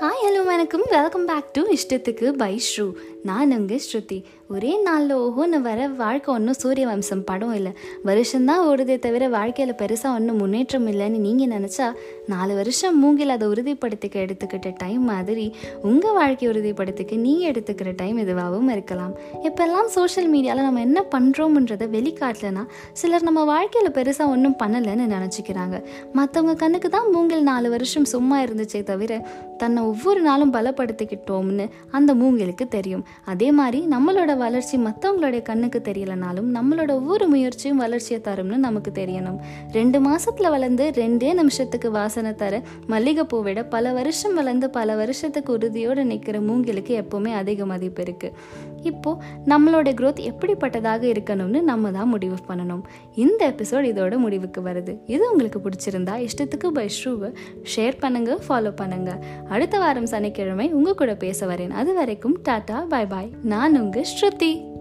Hi hello வணக்கம். Welcome back to இஷ்டத்துக்கு by ஸ்ரூ நான் உங்கள் ஸ்ருதி. ஒரே நாளில் ஓஹோன்னு வர வாழ்க்கை ஒன்றும் சூரிய வம்சம் படம் இல்லை. வருஷம்தான் ஓடுதே தவிர வாழ்க்கையில் பெருசாக ஒன்றும் முன்னேற்றம் இல்லைன்னு நீங்கள் நினச்சா நாலு வருஷம் மூங்கில் அதை உறுதிப்படுத்திக்க எடுத்துக்கிட்ட டைம் மாதிரி உங்கள் வாழ்க்கையை உறுதிப்படுத்திக்க நீங்கள் எடுத்துக்கிற டைம் இதுவாகவும் இருக்கலாம். இப்போல்லாம் சோஷியல் மீடியாவில் நம்ம என்ன பண்ணுறோம்ன்றதை வெளிக்காட்டலைன்னா சிலர் நம்ம வாழ்க்கையில் பெருசாக ஒன்றும் பண்ணலைன்னு நினச்சிக்கிறாங்க. மற்றவங்க கண்ணுக்கு தான் மூங்கில் நாலு வருஷம் சும்மா இருந்துச்சே தவிர தன்னை ஒவ்வொரு நாளும் பலப்படுத்திக்கிட்டோம்னு அந்த மூங்கிலுக்கு தெரியும். அதே மாதிரி நம்மளோட வளர்ச்சி மற்றவங்களுடைய கண்ணுக்கு தெரியலனாலும் நம்மளோட ஒவ்வொரு முயற்சியும் வளர்ச்சியை தரும்னு நமக்கு தெரியணும். ரெண்டு மாசத்துல வளர்ந்து ரெண்டே நிமிஷத்துக்கு வாசனை தர மல்லிகைப்பூ விட பல வருஷம் வளர்ந்து பல வருஷத்துக்கு உறுதியோடு நிற்கிற மூங்கிலுக்கு எப்பவுமே அதிக மதிப்பு இருக்கு. இப்போ நம்மளோட க்ரோத் எப்படிப்பட்டதாக இருக்கணும்னு நம்ம தான் முடிவு பண்ணணும். இந்த எபிசோட் இதோட முடிவுக்கு வருது. இது உங்களுக்கு பிடிச்சிருந்தா இஷ்டத்துக்கு பை ஷூவை ஷேர் பண்ணுங்க ஃபாலோ பண்ணுங்க. அடுத்த வாரம் சனிக்கிழமை உங்க கூட பேச வரேன். அது வரைக்கும் டாடா பாய் பாய். நான் உங்க ஸ்ருதி.